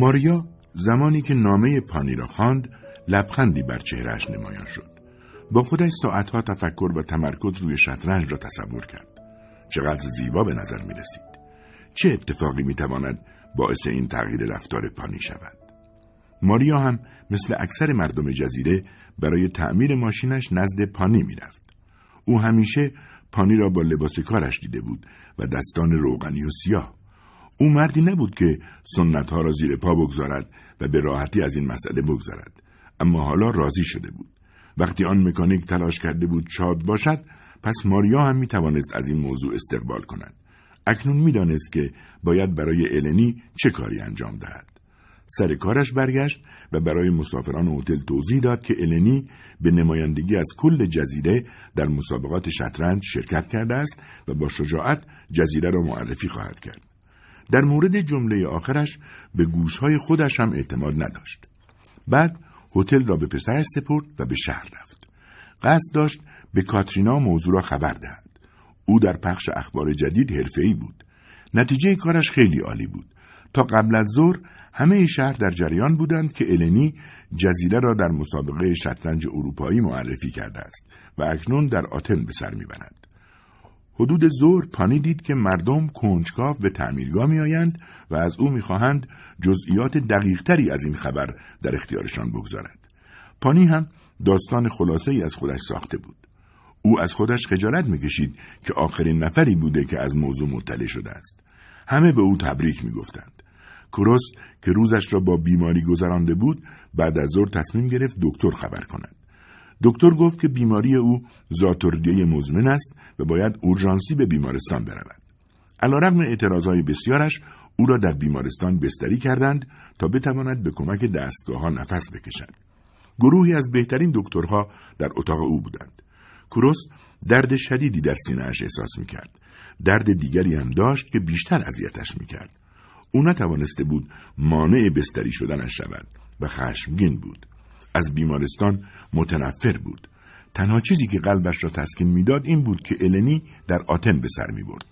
ماریا زمانی که نامه پانی را خواند لبخندی بر چهرهش نمایان شد با خودش ساعتها تفکر و تمرکز روی شطرنج را تصور کرد چقدر زیبا به نظر می رسید چه اتفاقی می تواند باعث این تغییر رفتار پانی شود ماریا هم مثل اکثر مردم جزیره برای تعمیر ماشینش نزد پانی می‌رفت. او همیشه پانی را با لباس کارش دیده بود و دستان روغنی و سیاه. او مردی نبود که سنت ها را زیر پا بگذارد و به راحتی از این مسئله بگذارد. اما حالا راضی شده بود. وقتی آن مکانیک تلاش کرده بود شاد باشد پس ماریا هم می توانست از این موضوع استقبال کند. اکنون می‌دانست که باید برای النی چه کاری انجام دهد. سر کارش برگشت و برای مسافران هتل توضیح داد که النی به نمایندگی از کل جزیره در مسابقات شطرنج شرکت کرده است و با شجاعت جزیره را معرفی خواهد کرد. در مورد جمله آخرش به گوشهای خودش هم اعتماد نداشت. بعد هتل را به پسرش سپرد و به شهر رفت. قصد داشت به کاترینا موضوع را خبر دهد. او در پخش اخبار جدید حرفه‌ای بود. نتیجه کارش خیلی عالی بود. تا قبل از ظهر همه شهر در جریان بودند که النی جزیره را در مسابقه شطرنج اروپایی معرفی کرده است و اکنون در آتن به سر می‌برد. حدود ظهر پانی دید که مردم کنجکاو به تعمیرگاه میآیند و از او می‌خواهند جزئیات دقیقتری از این خبر در اختیارشان بگذارد. پانی هم داستان خلاصه ای از خودش ساخته بود. او از خودش خجالت می‌کشید که آخرین نفری بوده که از موضوع مطلع شده است. همه به او تبریک می‌گفتند. کروس که روزش را با بیماری گذرانده بود بعد از ظهر تصمیم گرفت دکتر خبر کند دکتر گفت که بیماری او زاتوردیه مزمن است و باید اورژانسی به بیمارستان برود. علیرغم اعتراضهای بسیارش او را در بیمارستان بستری کردند تا بتواند به کمک دستگاه ها نفس بکشد. گروهی از بهترین دکترها در اتاق او بودند. کروس درد شدیدی در سینهاش احساس می‌کرد. درد دیگری هم داشت که بیشتر اذیتش می‌کرد. او نتوانسته بود مانع بستری شدنش شود و خشمگین بود. از بیمارستان متنفر بود تنها چیزی که قلبش را تسکین می‌داد این بود که النی در آتن به سر می برد.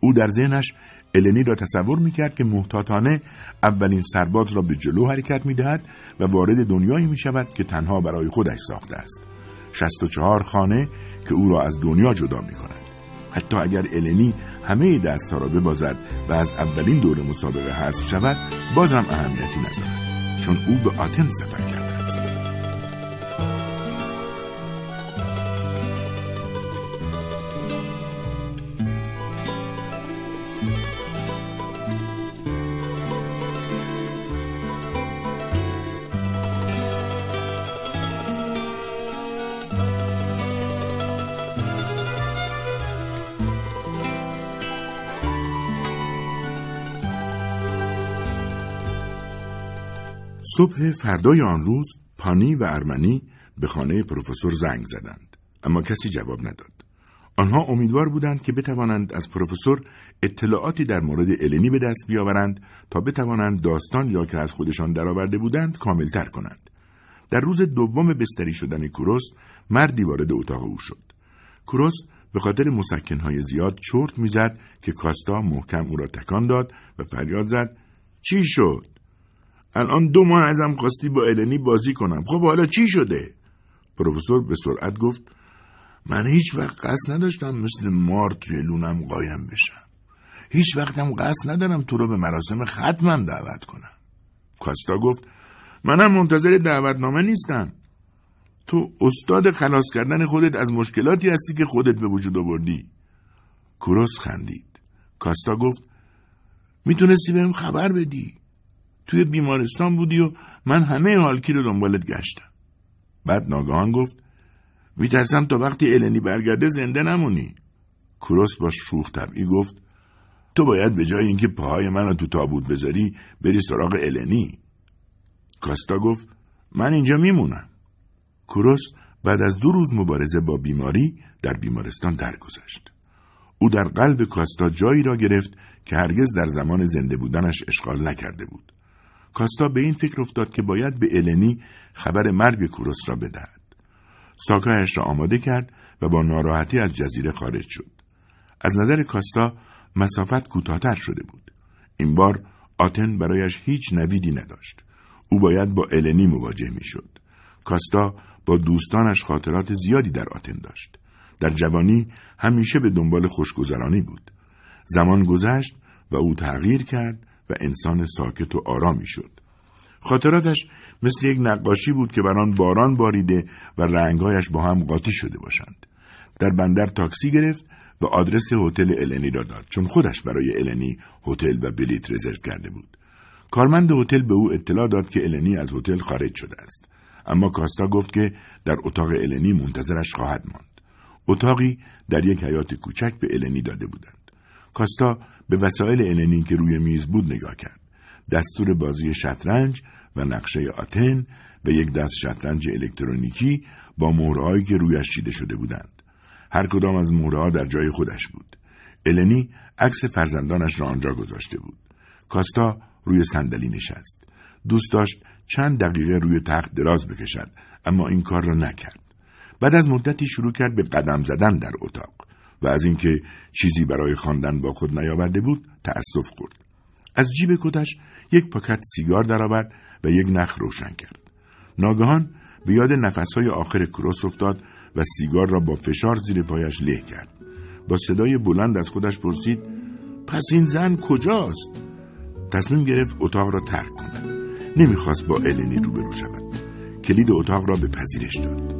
او در ذهنش النی را تصور می کرد که محتاطانه اولین سرباز را به جلو حرکت می دهد و وارد دنیایی می شود که تنها برای خودش ساخته است. شست و چهار خانه که او را از دنیا جدا می کند. حتی اگر النی همه دستها را ببازد و از اولین دور مسابقه حذف شود بازم اهمیتی ندارد چون او به آتن سفر کرد صبح فردای آن روز پانی و ارمنی به خانه پروفسور زنگ زدند. اما کسی جواب نداد. آنها امیدوار بودند که بتوانند از پروفسور اطلاعاتی در مورد النی به دست بیاورند تا بتوانند داستان یا که از خودشان درآورده بودند کاملتر کنند. در روز دوم بستری شدن کوروس مردی وارد اتاق او شد. کوروس به خاطر مسکنهای زیاد چرت می‌زد که کاستا محکم او را تکان داد و فریاد زد چی شد؟ الان دو ماه ازم خواستی با النی بازی کنم. خب حالا چی شده؟ پروفسور به سرعت گفت من هیچ وقت قصد نداشتم مثل مار توی لونم قایم بشم. هیچ وقتم قصد ندارم تو رو به مراسم ختمم دعوت کنم. کاستا گفت منم منتظر دعوتنامه نیستم. تو استاد خلاص کردن خودت از مشکلاتی هستی که خودت به وجود آوردی. کروس خندید. کاستا گفت می‌تونستی بهم خبر بدی؟ توی بیمارستان بودی و من همه حالکی رو دنبالت گشتم. بعد ناگهان گفت میترسم تا وقتی النی برگرده زنده نمونی. کروس با شوخ طبعی گفت تو باید به جای اینکه پاهای منو تو تابوت بذاری بری سراغ النی. کاستا گفت من اینجا میمونم. کروس بعد از دو روز مبارزه با بیماری در بیمارستان درگذشت. او در قلب کاستا جایی را گرفت که هرگز در زمان زنده بودنش اشغال نکرده بود. کاستا به این فکر افتاد که باید به النی خبر مرگ کوروس را بدهد. ساکایش را آماده کرد و با ناراحتی از جزیره خارج شد. از نظر کاستا مسافت کوتاهتر شده بود. این بار آتن برایش هیچ نویدی نداشت. او باید با النی مواجه می‌شد. کاستا با دوستانش خاطرات زیادی در آتن داشت. در جوانی همیشه به دنبال خوشگذرانی بود. زمان گذشت و او تغییر کرد و انسان ساکت و آرامی شد. خاطراتش مثل یک نقاشی بود که بر آن باران باریده و رنگهایش با هم قاطی شده باشند. در بندر تاکسی گرفت و آدرس هتل النی را داد چون خودش برای النی هتل و بلیت رزرو کرده بود. کارمند هتل به او اطلاع داد که النی از هتل خارج شده است. اما کاستا گفت که در اتاق النی منتظرش خواهد ماند. اتاقی در یک حیات کوچک به النی داده بودند. کاستا به وسایل النی که روی میز بود نگاه کرد. دستور بازی شطرنج و نقشه آتن و یک دست شطرنج الکترونیکی با مهرهایی که رویش چیده شده بودند. هر کدام از مهرهها در جای خودش بود. النی عکس فرزندانش را آنجا گذاشته بود. کاستا روی صندلی نشست. دوست داشت چند دقیقه روی تخت دراز بکشد اما این کار را نکرد. بعد از مدتی شروع کرد به قدم زدن در اتاق و از اینکه چیزی برای خواندن با خود نیاورده بود تأسف خورد. از جیب کتش یک پاکت سیگار درآورد و یک نخ روشن کرد. ناگهان به یاد نفسهای آخر کروس افتاد و سیگار را با فشار زیر پایش له کرد. با صدای بلند از خودش پرسید پس این زن کجاست؟ تصمیم گرفت اتاق را ترک کند. نمی‌خواست با النی روبرو شود. کلید اتاق را به پذیرش داد.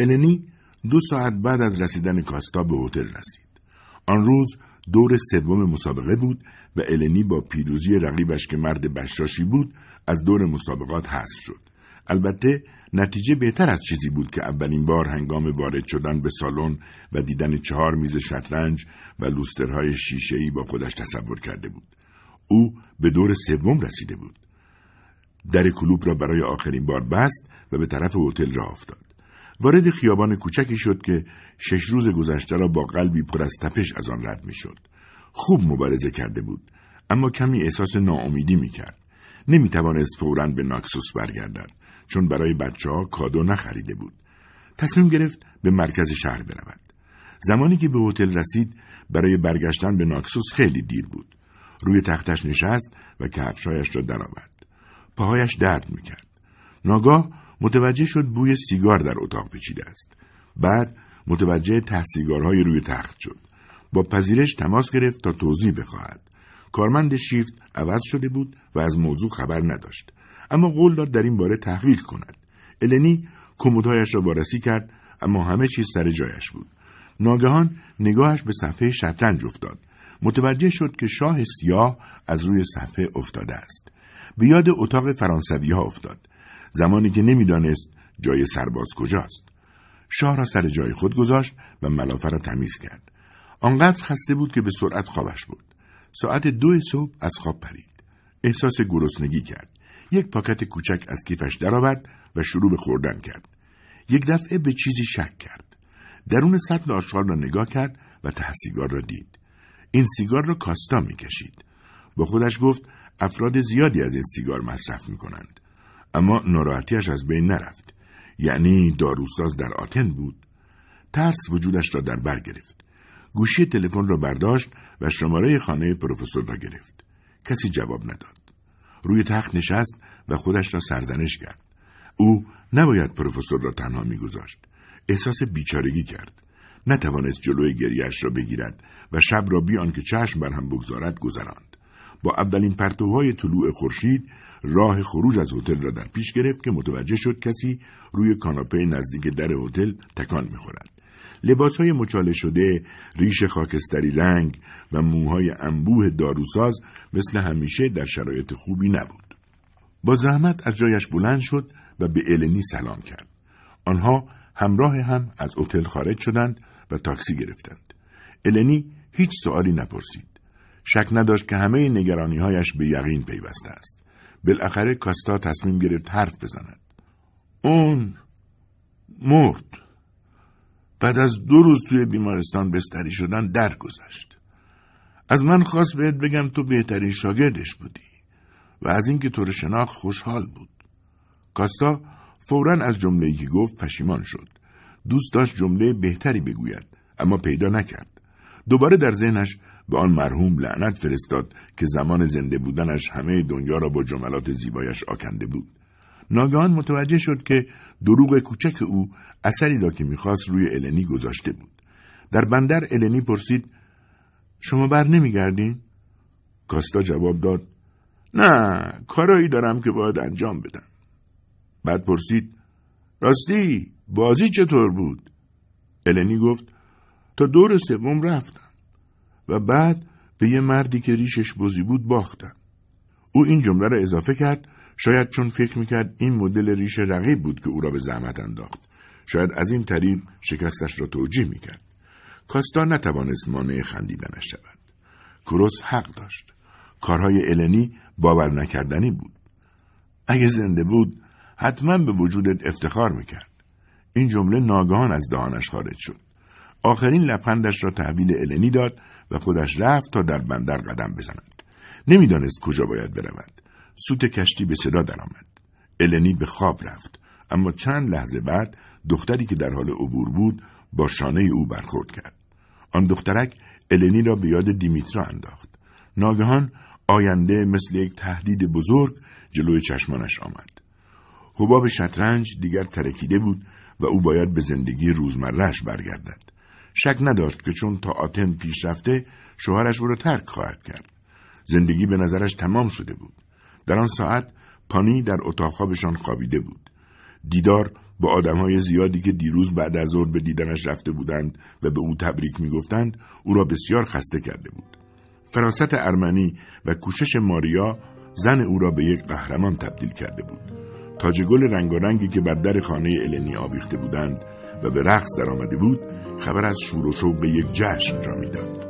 النی دو ساعت بعد از رسیدن کاستا به هتل رسید. آن روز دور سوم مسابقه بود و النی با پیروزی رقیبش که مرد بشاشی بود از دور مسابقات حذف شد. البته نتیجه بهتر از چیزی بود که اولین بار هنگام وارد شدن به سالن و دیدن چهار میز شطرنج و لوسترهای شیشه‌ای با خودش تصور کرده بود. او به دور سوم رسیده بود. در کلوب را برای آخرین بار بست و به طرف هتل راه افتاد. وارد خیابان کوچکی شد که شش روز گذشته را با قلبی پر از تپش از آن رد می‌شد. خوب مبارزه کرده بود اما کمی احساس ناامیدی می‌کرد. نمی‌توانست فورا به ناکسوس برگردد چون برای بچه ها کادو نخریده بود. تصمیم گرفت به مرکز شهر برود. زمانی که به هتل رسید برای برگشتن به ناکسوس خیلی دیر بود. روی تختش نشست و کفشایش را درآورد. پاهایش درد می‌کرد. ناگاه متوجه شد بوی سیگار در اتاق پیچیده است. بعد متوجه ته سیگارهای روی تخت شد. با پذیرش تماس گرفت تا توضیح بخواهد. کارمند شیفت عوض شده بود و از موضوع خبر نداشت. اما قول داد در این باره تحقیق کند. النی کمدهایش را وارسی کرد اما همه چیز سر جایش بود. ناگهان نگاهش به صفحه شطرنج افتاد. متوجه شد که شاه سیاه از روی صفحه افتاده است. به یاد اتاق فرانسوی ها افتاد. زمانی که نمی‌دانست جای سرباز کجاست. شاه را سر جای خود گذاشت و ملافه را تمیز کرد. آنقدر خسته بود که به سرعت خوابش بود. ساعت دو صبح از خواب پرید. احساس گرسنگی کرد. یک پاکت کوچک از کیفش درآورد و شروع به خوردن کرد. یک دفعه به چیزی شک کرد. درون سطل آشغال را نگاه کرد و ته سیگار را دید. این سیگار را کاستا می‌کشید. با خودش گفت افراد زیادی از این سیگار مصرف می کنند. اما ناراحتیش از بین نرفت. یعنی داروساز در آتن بود. ترس وجودش را در بر گرفت. گوشی تلفن را برداشت و شماره خانه پروفسور را گرفت. کسی جواب نداد. روی تخت نشست و خودش را سرزنش کرد. او نباید پروفسور را تنها میگذاشت. احساس بیچارگی کرد. نتوانست جلوی گریهش را بگیرد و شب را بیان که چشم بر هم بگذارد گذراند. با اولین پرتوهای طلوع خورشید راه خروج از هتل را در پیش گرفت که متوجه شد کسی روی کاناپه نزدیک در هتل تکان می‌خورد. لباس های مچاله شده، ریش خاکستری رنگ و موهای انبوه داروساز مثل همیشه در شرایط خوبی نبود. با زحمت از جایش بلند شد و به النی سلام کرد. آنها همراه هم از هتل خارج شدند و تاکسی گرفتند. النی هیچ سوالی نپرسید. شک نداشت که همه نگرانیهایش به یقین پیوسته است. بالاخره کاستا تصمیم گرفت حرف بزند. اون مرد. بعد از دو روز توی بیمارستان بستری شدن درگذشت. از من خواست بهت بگم تو بهترین شاگردش بودی و از اینکه تو رو شناخت خوشحال بود. کاستا فورا از جمله‌ای که گفت پشیمان شد. دوست داشت جمله بهتری بگوید اما پیدا نکرد. دوباره در ذهنش به آن مرحوم لعنت فرستاد که زمان زنده بودنش همه دنیا را با جملات زیبایش آکنده بود. ناگهان متوجه شد که دروغ کوچک او اثری را که می‌خواست روی النی گذاشته بود. در بندر النی پرسید شما بر نمیگردین؟ کاستا جواب داد نه کارایی دارم که باید انجام بدم. بعد پرسید راستی بازی چطور بود؟ النی گفت تا دور سوم رفتم و بعد به یه مردی که ریشش بزی بود باختم. او این جمله را اضافه کرد شاید چون فکر می‌کرد این مدل ریش رقیب بود که او را به زحمت انداخت. شاید از این طریق شکستش را توجیه می‌کرد. کاستا نتوانست مانع خندیدنش شود. کروس حق داشت. کارهای النی باور نکردنی بود. اگه زنده بود حتما به وجودت افتخار می‌کرد. این جمله ناگهان از دهانش خارج شد. آخرین لبخندش را تحویل النی داد و خودش رفت تا در بندر قدم بزند. نمی‌دانست کجا باید برود. سوت کشتی به صدا درآمد. النی به خواب رفت. اما چند لحظه بعد دختری که در حال عبور بود با شانه او برخورد کرد. آن دخترک النی را به یاد دیمیترا انداخت. ناگهان آینده مثل یک تهدید بزرگ جلوی چشمانش آمد. حباب شطرنج دیگر ترکیده بود و او باید به زندگی روزمرهش برگردد. شک نداشت که چون تا آتن پیش رفته شوهرش او را ترک خواهد کرد. زندگی به نظرش تمام شده بود. در آن ساعت پانی در اتاق خوابشان خوابیده بود. دیدار با آدمهای زیادی که دیروز بعد از ظهر به دیدنش رفته بودند و به او تبریک می‌گفتند او را بسیار خسته کرده بود. فراست ارمنی و کوشش ماریا زن او را به یک قهرمان تبدیل کرده بود. تاج گل رنگارنگی که بر در خانه النی آویخته بودند و به رقص درآمده بود خبر از شور و شوق یک جشن را می‌داد.